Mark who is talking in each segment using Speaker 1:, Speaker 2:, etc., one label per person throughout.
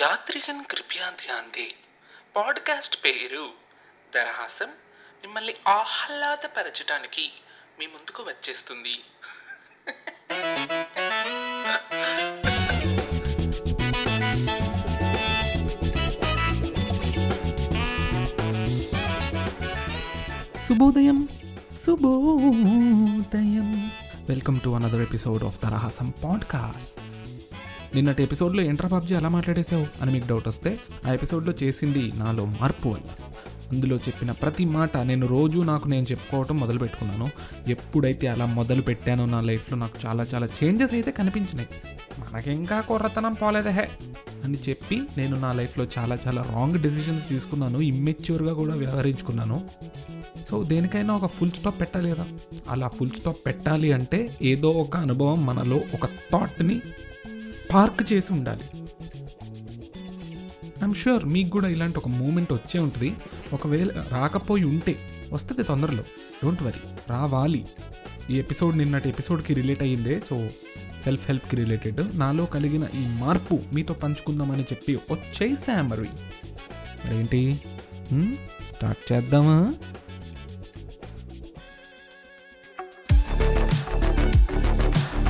Speaker 1: యాత్రికన్ కృపయా ధ్యాన్ they podcast పేరు దరహాసం మిమ్మల్ని ఆహ్లాదపరచడానికి మీ ముందుకు వచ్చేస్తుంది. శుభోదయం శుభోదయం welcome to another episode of Darahasam podcast నిన్నటి ఎపిసోడ్లో ఎంట్రా పబ్జీ ఎలా మాట్లాడేశావు అని మీకు డౌట్ వస్తే ఆ ఎపిసోడ్లో చేసింది నాలో మార్పు వల్ల అందులో చెప్పిన ప్రతి మాట నేను రోజు నాకు నేను చెప్పుకోవటం మొదలు పెట్టుకున్నాను. ఎప్పుడైతే అలా మొదలు పెట్టానో నా లైఫ్లో నాకు చాలా చాలా చేంజెస్ అయితే కనిపించినాయి. మనకింకా కొర్రతనం పోలేదే హే అని చెప్పి నేను నా లైఫ్లో చాలా చాలా రాంగ్ డెసిషన్స్ తీసుకున్నాను ఇమ్మెచ్యూర్గా కూడా వ్యవహరించుకున్నాను. సో దేనికైనా ఒక ఫుల్ స్టాప్ పెట్టాలి కదా. అలా ఫుల్ స్టాప్ పెట్టాలి అంటే ఏదో ఒక అనుభవం మనలో ఒక థాట్ని పార్క్ చేసి ఉండాలి. ఐఎమ్ షూర్ మీకు కూడా ఇలాంటి ఒక మూమెంట్ వచ్చే ఉంటుంది. ఒకవేళ రాకపోయి ఉంటే వస్తుంది తొందరలో. డోంట్ వరీ రావాలి. ఈ ఎపిసోడ్ నిన్నటి ఎపిసోడ్కి రిలేట్ అయ్యిందే. సో సెల్ఫ్ హెల్ప్కి రిలేటెడ్ నాలో కలిగిన ఈ మార్పు మీతో పంచుకుందామని చెప్పి వచ్చేసా మరి మరేంటి? Hmm? స్టార్ట్ చేద్దామా?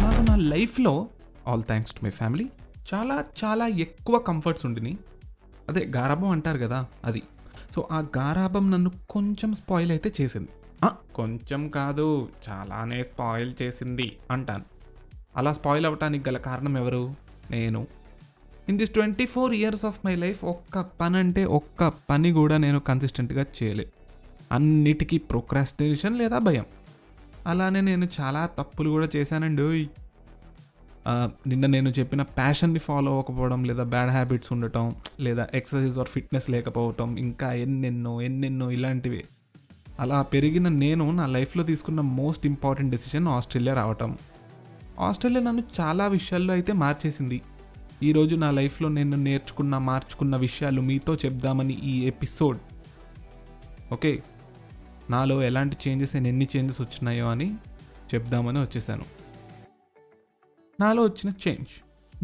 Speaker 1: నాకు నా లైఫ్లో all thanks to my family చాలా చాలా ఎక్కువ కంఫర్ట్స్ ఉండినాయి అదే గారాబం అంటారు కదా అది. సో ఆ గారాబం నన్ను కొంచెం స్పాయిల్ అయితే చేసింది. ఆ, కొంచెం కాదు చాలానే స్పాయిల్ చేసింది అంటాను. అలా స్పాయిల్ అవ్వటానికి గల కారణం ఎవరు? నేను. In this twenty four years of my life ఒక్క పని అంటే ఒక్క పని కూడా నేను కన్సిస్టెంట్గా చేయలే. అన్నిటికీ ప్రోక్రాస్టినేషన్ లేదా భయం. అలానే నేను చాలా తప్పులు కూడా చేశానండి నిన్న నేను చెప్పిన ప్యాషన్ని ఫాలో అవ్వకపోవడం లేదా బ్యాడ్ హ్యాబిట్స్ ఉండటం లేదా ఎక్సర్సైజ్ ఆర్ ఫిట్నెస్ లేకపోవటం ఇంకా ఎన్నెన్నో ఎన్నెన్నో ఇలాంటివి. అలా పెరిగిన నేను నా లైఫ్లో తీసుకున్న మోస్ట్ ఇంపార్టెంట్ డెసిషన్ ఆస్ట్రేలియా రావటం. ఆస్ట్రేలియా నన్ను చాలా విషయాల్లో అయితే మార్చేసింది. ఈరోజు నా లైఫ్లో నేను నేర్చుకున్న మార్చుకున్న విషయాలు మీతో చెప్దామని ఈ ఎపిసోడ్. ఓకే నాలో ఎలాంటి చేంజెస్ అండ్ ఎన్ని చేంజెస్ వచ్చినాయో అని చెప్దామని వచ్చేసాను. నాలో వచ్చిన చేంజ్.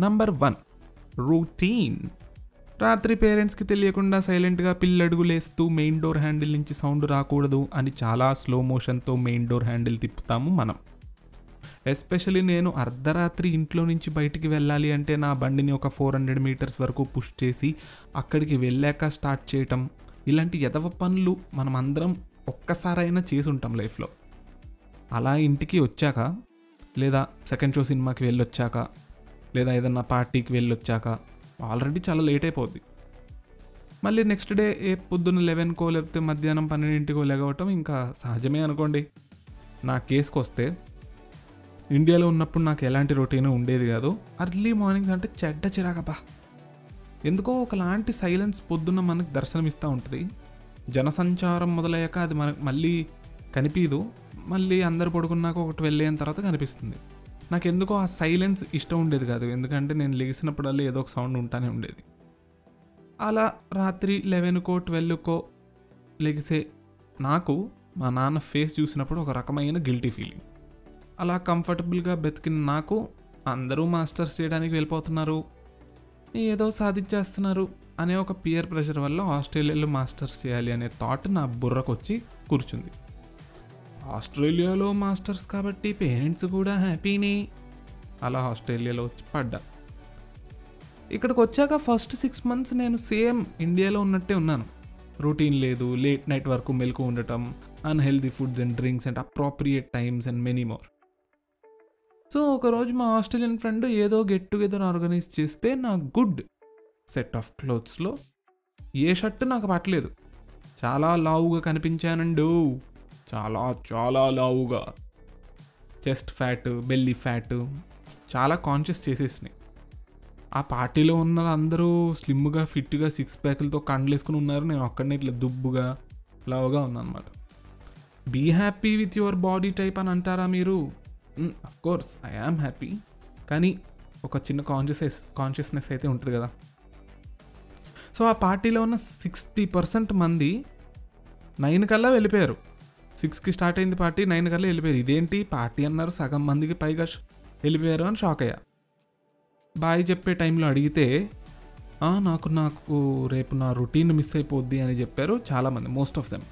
Speaker 1: నంబర్ వన్ రూటీన్ రాత్రి పేరెంట్స్కి తెలియకుండా సైలెంట్గా పిల్లడుగు లేస్తూ మెయిన్ డోర్ హ్యాండిల్ నుంచి సౌండ్ రాకూడదు అని చాలా స్లో మోషన్తో మెయిన్ డోర్ హ్యాండిల్ తిప్పుతాము మనం. ఎస్పెషలీ నేను అర్ధరాత్రి ఇంట్లో నుంచి బయటికి వెళ్ళాలి అంటే నా బండిని ఒక ఫోర్ హండ్రెడ్ మీటర్స్ వరకు పుష్ చేసి అక్కడికి వెళ్ళాక స్టార్ట్ చేయటం. ఇలాంటి ఎదవ పనులు మనం అందరం ఒక్కసారైనా చేసి ఉంటాం లైఫ్లో. అలా ఇంటికి వచ్చాక లేదా సెకండ్ షో సినిమాకి వెళ్ళొచ్చాక లేదా ఏదన్నా పార్టీకి వెళ్ళొచ్చాక ఆల్రెడీ చాలా లేట్ అయిపోద్ది. మళ్ళీ నెక్స్ట్ డే ఏ పొద్దున్న లెవెన్కో లేకపోతే మధ్యాహ్నం పన్నెండింటికో లెగవటం ఇంకా సహజమే అనుకోండి. నా కేసుకు వస్తే ఇండియాలో ఉన్నప్పుడు నాకు ఎలాంటి రొటీన్ ఉండేది కాదు. అర్లీ మార్నింగ్స్ అంటే చెడ్డ చిరాకపా ఎందుకో ఒకలాంటి సైలెన్స్ పొద్దున్న మనకు దర్శనమిస్తూ ఉంటుంది. జనసంచారం మొదలయ్యాక అది మనకు మళ్ళీ కనిపించదు మళ్ళీ అందరు పడుకున్నాక ట్వల్వ్ అయిన తర్వాత కనిపిస్తుంది. నాకు ఎందుకో ఆ సైలెన్స్ ఇష్టం ఉండేది కాదు. ఎందుకంటే నేను లెగిసినప్పుడల్లా ఏదో ఒక సౌండ్ ఉంటానే ఉండేది. అలా రాత్రి లెవెన్కో ట్వెల్వ్కో లెగిసే నాకు మా నాన్న ఫేస్ చూసినప్పుడు ఒక రకమైన గిల్టీ ఫీలింగ్. అలా కంఫర్టబుల్గా బతికిన నాకు అందరూ మాస్టర్స్ చేయడానికి వెళ్ళిపోతున్నారు. ఏదో సాధించేస్తున్నారు అనే ఒక పియర్ ప్రెషర్ వల్ల ఆస్ట్రేలియాలో మాస్టర్స్ చేయాలి అనే థాట్ నా బుర్రకు వచ్చి కూర్చుంది. ఆస్ట్రేలియాలో మాస్టర్స్ కాబట్టి పేరెంట్స్ కూడా హ్యాపీనే. అలా ఆస్ట్రేలియాలో వచ్చి పడ్డా. ఇక్కడికి వచ్చాక ఫస్ట్ సిక్స్ మంత్స్ నేను సేమ్ ఇండియాలో ఉన్నట్టే ఉన్నాను. రొటీన్ లేదు లేట్ నైట్ వరకు మెలకు ఉండటం unhealthy foods and drinks and appropriate times and many more. So ఒకరోజు మా ఆస్ట్రేలియన్ ఫ్రెండ్ ఏదో గెట్ టుగెదర్ ఆర్గనైజ్ చేస్తే నా గుడ్ సెట్ ఆఫ్ క్లోత్స్లో ఏ షర్ట్ నాకు పట్టలేదు. చాలా లావుగా కనిపించానండు. చాలా చాలా లావుగా. చెస్ట్ ఫ్యాట్ బెల్లీ ఫ్యాట్ చాలా కాన్షియస్ చేసేసినాయి ఆ పార్టీలో ఉన్న అందరూ స్లిమ్గా ఫిట్గా సిక్స్ ప్యాకులతో కండ్లు వేసుకుని ఉన్నారు. నేను ఒక్కడనే ఇట్లా దుబ్బుగా లావుగా ఉన్నాను అనమాట be happy with your body type అని అంటారా మీరు? కోర్స్ ఐ యామ్ హ్యాపీ కానీ ఒక చిన్న కాన్షియస్ కాన్షియస్నెస్ అయితే ఉంటుంది కదా. సో ఆ పార్టీలో ఉన్న సిక్స్టీ పర్సెంట్ మంది నైన్ కల్లా వెళ్ళిపోయారు. సిక్స్కి స్టార్ట్ అయింది పార్టీ నైన్ కల్లా వెళ్ళిపోయారు. ఇదేంటి? పార్టీ అన్నారు సగం మందికి పైగా వెళ్ళిపోయారు అని షాక్ అయ్యా. బాయ్ చెప్పే టైంలో అడిగితే నాకు నాకు రేపు నా రొటీన్ మిస్ అయిపోద్ది అని చెప్పారు చాలామంది మోస్ట్ ఆఫ్ దెమ్.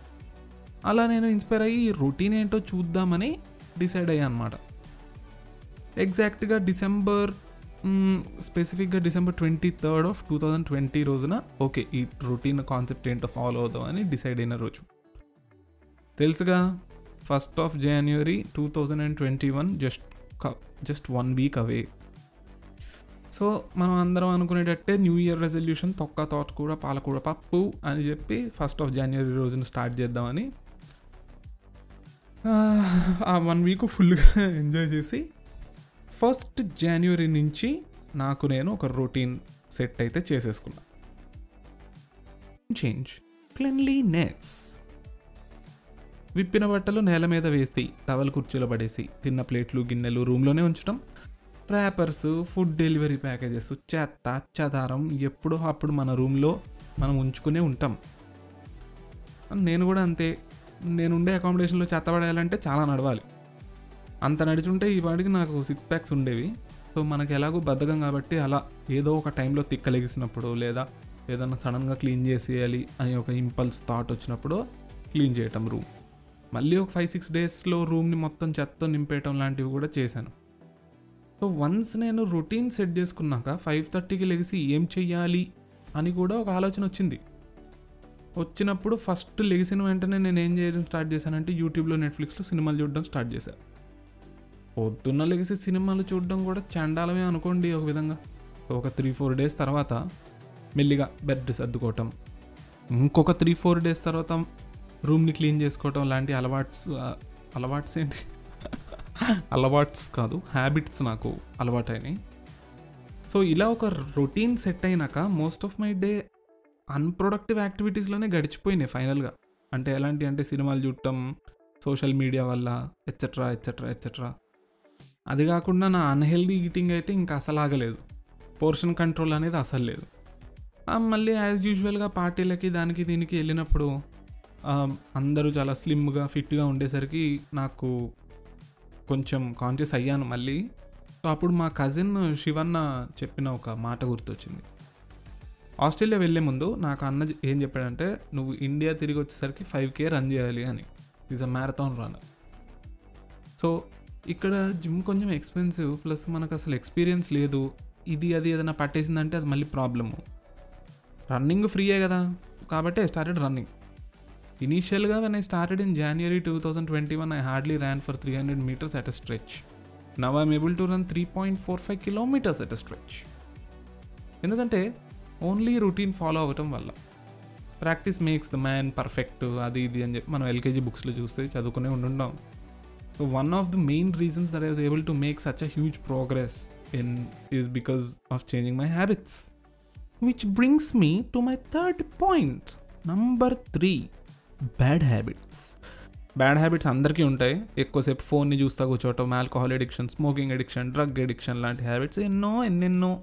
Speaker 1: అలా నేను ఇన్స్పైర్ అయ్యి రొటీన్ ఏంటో చూద్దామని డిసైడ్ అయ్యా అనమాట ఎగ్జాక్ట్గా డిసెంబర్ స్పెసిఫిక్గా December twenty third of two thousand twenty రోజున ఓకే ఈ రొటీన్ కాన్సెప్ట్ ఏంటో ఫాలో అవుదాం అని డిసైడ్ అయిన రోజు. తెలుసుగా first of January two thousand and twenty one just just one week away so మనం అందరం అనుకునేటట్టే న్యూ ఇయర్ రెజల్యూషన్ తొక్క తోట తోటకూర పాలకూర పప్పు అని చెప్పి ఫస్ట్ ఆఫ్ జనవరి రోజున స్టార్ట్ చేద్దామని ఆ, ఆ వన్ వీక్ ఫుల్గా ఎంజాయ్ చేసి ఫస్ట్ జనవరి నుంచి నాకు నేను ఒక రొటీన్ సెట్ అయితే చేసేసుకున్నా. చేంజ్ క్లెన్లీనెస్ విప్పిన బట్టలు నేల మీద వేసి టవల్ కుర్చీలో పడేసి తిన్న ప్లేట్లు గిన్నెలు రూమ్లోనే ఉంచడం ర్యాపర్స్ ఫుడ్ డెలివరీ ప్యాకేజెస్ చెత్త చెదారం ఎప్పుడో అప్పుడు మన రూమ్లో మనం ఉంచుకునే ఉంటాం. నేను కూడా అంతే. నేను ఉండే అకామిడేషన్లో చెత్త పడేయాలంటే చాలా నడవాలి. అంత నడుచుంటే ఈ వాడికి నాకు సిక్స్ ప్యాక్స్ ఉండేవి. సో మనకి ఎలాగో బద్ధకం కాబట్టి అలా ఏదో ఒక టైంలో తిక్కలెగిసినప్పుడు లేదా ఏదన్నా సడన్గా క్లీన్ చేసేయాలి అని ఒక ఇంపల్స్ థాట్ వచ్చినప్పుడు క్లీన్ చేయటం రూమ్. మళ్ళీ ఒక ఫైవ్ సిక్స్ డేస్లో రూమ్ని మొత్తం చెత్త నింపేయటం లాంటివి కూడా చేశాను. సో వన్స్ నేను రొటీన్ సెట్ చేసుకున్నాక ఫైవ్ థర్టీకి లెగిసి ఏం చెయ్యాలి అని కూడా ఒక ఆలోచన వచ్చింది. వచ్చినప్పుడు ఫస్ట్ లెగిసిన వెంటనే నేను ఏం చేయడం స్టార్ట్ చేశానంటే యూట్యూబ్లో నెట్ఫ్లిక్స్లో సినిమాలు చూడడం స్టార్ట్ చేశాను పొద్దున్న లెగిసి సినిమాలు చూడడం కూడా చండాలమే అనుకోండి ఒక విధంగా. ఒక త్రీ ఫోర్ డేస్ తర్వాత మెల్లిగా బెడ్ సర్దుకోవటం. ఇంకొక త్రీ ఫోర్ డేస్ తర్వాత రూమ్ని క్లీన్ చేసుకోవటం లాంటి అలవాట్స్ అలవాట్స్ ఏంటి? అలవాట్స్ కాదు హ్యాబిట్స్ నాకు అలవాటైనాయి. సో ఇలా ఒక రొటీన్ సెట్ అయినాక most of my day unproductive యాక్టివిటీస్లోనే గడిచిపోయినాయి ఫైనల్గా. అంటే ఎలాంటి అంటే సినిమాలు చూడటం సోషల్ మీడియా వల్ల ఎట్సెట్రా ఎట్సెట్రా ఎట్సెట్రా. అది కాకుండా నా అన్హెల్దీ ఈటింగ్ అయితే ఇంకా అసలు ఆగలేదు. పోర్షన్ కంట్రోల్ అనేది అసలు లేదు. మళ్ళీ యాజ్ యూజువల్గా పార్టీలకి దానికి దీనికి వెళ్ళినప్పుడు Um, అందరూ చాలా స్లిమ్గా ఫిట్గా ఉండేసరికి నాకు కొంచెం కాన్షియస్ అయ్యాను మళ్ళీ. సో అప్పుడు మా కజిన్ శివన్న చెప్పిన ఒక మాట గుర్తొచ్చింది. ఆస్ట్రేలియా వెళ్ళే ముందు నాకు అన్న ఏం చెప్పాడంటే నువ్వు ఇండియా తిరిగి వచ్చేసరికి ఫైవ్ కే రన్ చేయాలి అని. Is a marathon run so ఇక్కడ జిమ్ కొంచెం ఎక్స్పెన్సివ్ ప్లస్ మనకు అసలు ఎక్స్పీరియన్స్ లేదు. ఇది అది ఏదైనా పట్టేసిందంటే అది మళ్ళీ ప్రాబ్లము రన్నింగ్ ఫ్రీయే కదా. కాబట్టి ఐ స్టార్టెడ్ రన్నింగ్ ఇనీషియల్గా when I started in January two thousand twenty one I hardly ran for three hundred metres at a stretch now I'm able to run three point four five kilometres at a stretch ఎందుకంటే only routine follow అవ్వటం వల్ల. Practice makes the man perfect అది ఇది అని చెప్పి మనం LKG బుక్స్లో చూస్తే చదువుకునే ఉండుంటాం. So one of the main reasons that I was able to make such a huge progress in this because of changing my habits which brings me to my third point number three bad habits. Bad habits అందరికీ ఉంటాయి. ఎక్కువసేపు ఫోన్ని చూస్తా కూర్చోవటం alcohol addiction smoking addiction drug addiction లాంటి habits ఎన్నో ఎన్నెన్నో.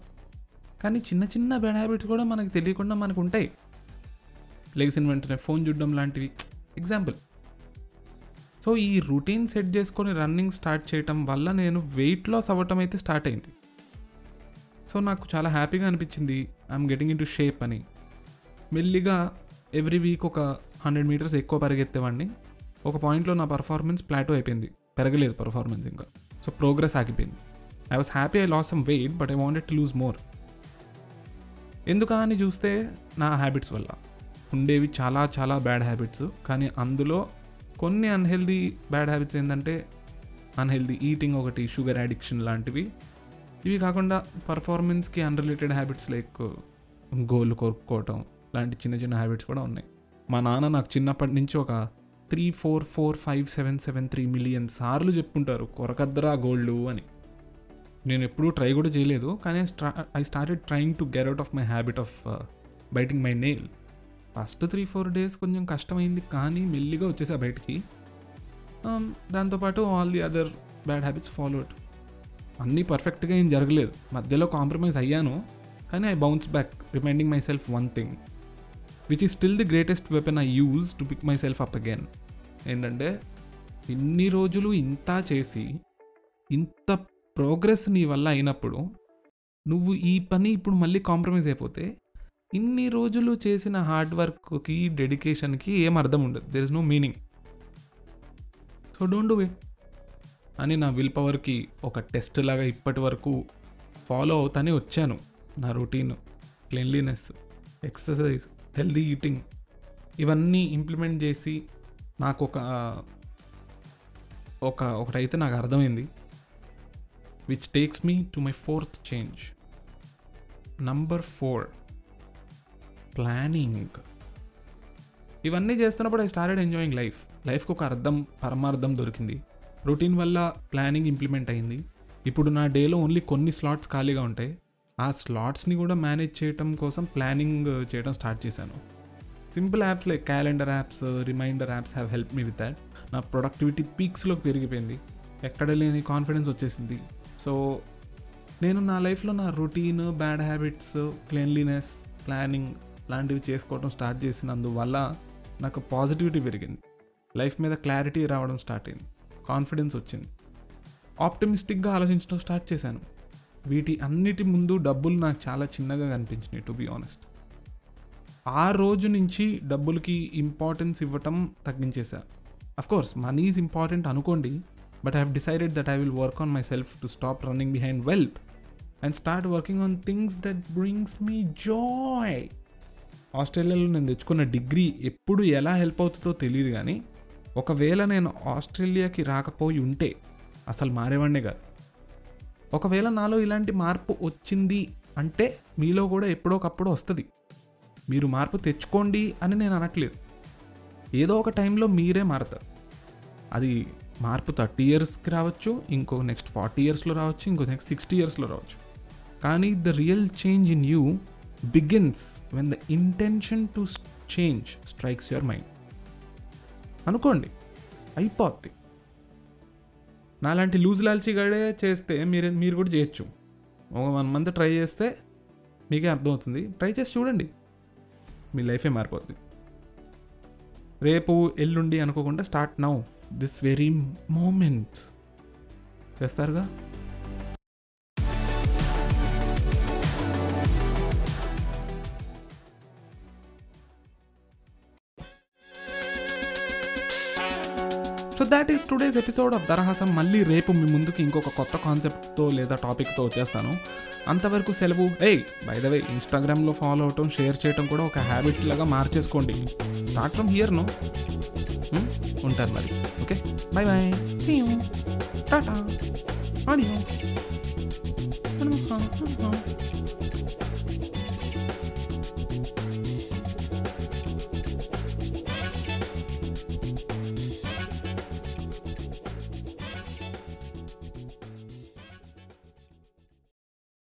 Speaker 1: కానీ చిన్న చిన్న బ్యాడ్ హ్యాబిట్స్ కూడా మనకు తెలియకుండా మనకు ఉంటాయి. లెగిసిన వెంటనే ఫోన్ చూడడం లాంటివి. ఎగ్జాంపుల్. సో ఈ రొటీన్ సెట్ చేసుకొని రన్నింగ్ స్టార్ట్ చేయటం వల్ల నేను వెయిట్ లాస్ అవ్వటం అయితే స్టార్ట్ అయింది. సో నాకు చాలా హ్యాపీగా అనిపించింది. I'm getting in to shape అని. మెల్లిగా ఎవ్రీ వీక్ ఒక హండ్రెడ్ మీటర్స్ ఎక్కువ పరిగెత్తేవాడిని. ఒక పాయింట్లో నా పర్ఫార్మెన్స్ ప్లాటో అయిపోయింది. పెరగలేదు పర్ఫార్మెన్స్ ఇంకా. సో ప్రోగ్రెస్ ఆగిపోయింది. I was happy I lost some weight but I wanted to lose more ఎందుకా అని చూస్తే నా హ్యాబిట్స్ వల్ల. ఉండేవి చాలా చాలా బ్యాడ్ హ్యాబిట్స్ కానీ అందులో కొన్ని అన్హెల్దీ బ్యాడ్ హ్యాబిట్స్ ఏంటంటే అన్హెల్దీ ఈటింగ్ ఒకటి షుగర్ అడిక్షన్ లాంటివి. ఇవి కాకుండా పర్ఫార్మెన్స్కి అన్రిలేటెడ్ హ్యాబిట్స్ లైక్ గోల్ కొరుక్కోవటం లాంటి చిన్న చిన్న హ్యాబిట్స్ కూడా ఉన్నాయి. మా నాన్న నాకు చిన్నప్పటి నుంచి ఒక three four four five seven seven three million సార్లు చెప్పుంటారు కొరకద్దరా గోల్డ్ అని. నేను ఎప్పుడూ ట్రై కూడా చేయలేదు కానీ I started trying to get out of my habit of biting my nail. First three four days కొంచెం కష్టమైంది కానీ మెల్లిగా వచ్చేసా బయటికి. దాంతోపాటు all the other bad habits followed. అన్నీ పర్ఫెక్ట్గా ఏం జరగలేదు. మధ్యలో కాంప్రమైజ్ అయ్యాను కానీ I bounce back reminding myself one thing. Which is still the greatest weapon I use to pick myself up again ఏంటంటే ఇన్ని రోజులు ఇంత చేసి ఇంత ప్రోగ్రెస్ నీ వల్ల అయినప్పుడు నువ్వు ఈ పని ఇప్పుడు మళ్ళీ కాంప్రమైజ్ అయిపోతే ఇన్ని రోజులు చేసిన హార్డ్ వర్క్కి డెడికేషన్కి ఏం అర్థం ఉండదు. There is no meaning so don't do it అని నా విల్ పవర్కి ఒక టెస్ట్ లాగా ఇప్పటి వరకు ఫాలో అవుతానే వచ్చాను. నా routine cleanliness exercise healthy eating ఇవన్నీ ఇంప్లిమెంట్ చేసి నాకు ఒక ఒక ఒకటైతే నాకు అర్థమైంది which takes me to my fourth change number four planning ఇవన్నీ చేస్తున్నప్పుడు ఐ స్టార్టెడ్ ఎంజాయింగ్ లైఫ్ లైఫ్కి ఒక అర్థం పరమార్థం దొరికింది. రొటీన్ వల్ల ప్లానింగ్ ఇంప్లిమెంట్ అయింది. ఇప్పుడు నా డేలో ఓన్లీ కొన్ని స్లాట్స్ ఖాళీగా ఉంటాయి. ఆ స్లాట్స్ని కూడా మేనేజ్ చేయటం కోసం ప్లానింగ్ చేయడం స్టార్ట్ చేశాను. Simple apps like calendar apps reminder apps have help me with that నా ప్రొడక్టివిటీ పీక్స్లోకి పెరిగిపోయింది. ఎక్కడ లేని కాన్ఫిడెన్స్ వచ్చేసింది. సో నేను నా లైఫ్లో నా routine bad habits cleanliness planning లాంటివి చేసుకోవడం స్టార్ట్ చేసినందువల్ల నాకు పాజిటివిటీ పెరిగింది. లైఫ్ మీద క్లారిటీ రావడం స్టార్ట్ అయింది. కాన్ఫిడెన్స్ వచ్చింది. ఆప్టమిస్టిక్గా ఆలోచించడం స్టార్ట్ చేశాను. వీటి అన్నిటి ముందు డబ్బులు నాకు చాలా చిన్నగా కనిపించినాయి టు బి ఆనెస్ట్ ఆ రోజు నుంచి డబ్బులకి ఇంపార్టెన్స్ ఇవ్వటం తగ్గించేశా of course money is important అనుకోండి but I have decided that I will work on myself to stop running behind wealth and start working on things that brings me joy ఆస్ట్రేలియాలో నేను తెచ్చుకున్న degree ఎప్పుడు ఎలా help అవుతుందో తెలియదు కానీ ఒకవేళ నేను ఆస్ట్రేలియాకి రాకపోయి ఉంటే అసలు మారేవాడినే కాదు. ఒకవేళ నాలో ఇలాంటి మార్పు వచ్చింది అంటే మీలో కూడా ఎప్పుడోకప్పుడు వస్తుంది. మీరు మార్పు తెచ్చుకోండి అని నేను అనట్లేదు. ఏదో ఒక టైంలో మీరే మారతారు. అది మార్పు థర్టీ ఇయర్స్కి రావచ్చు ఇంకో నెక్స్ట్ ఫార్టీ ఇయర్స్లో రావచ్చు ఇంకో నెక్స్ట్ సిక్స్టీ ఇయర్స్లో రావచ్చు. కానీ the real change in you begins when the intention to change strikes your mind. అనుకోండి అయిపోద్ది. నాలాంటి లూజ్ లాల్చిగాడే చేస్తే మీరు మీరు కూడా చేయొచ్చు. ఒక వన్ మంత్ ట్రై చేస్తే మీకే అర్థమవుతుంది. ట్రై చేసి చూడండి. మీ లైఫే మారిపోతుంది రేపు ఎల్లుండి అనుకోకుండా start now. This very moments చేస్తారుగా? So that is today's episode of Darahasam మళ్ళీ రేపు మీ ముందుకి ఇంకొక కొత్త కాన్సెప్ట్తో లేదా టాపిక్తో వచ్చేస్తాను. అంతవరకు సెలవు. ఏయ్ బై ద వే ఇన్స్టాగ్రామ్లో ఫాలో అవటం షేర్ చేయటం కూడా ఒక హ్యాబిట్ లాగా మార్చేసుకోండి. స్టార్ట్ ఫ్రమ్ హియర్ నో ఉంటారు మరి. Okay bye bye Tata audio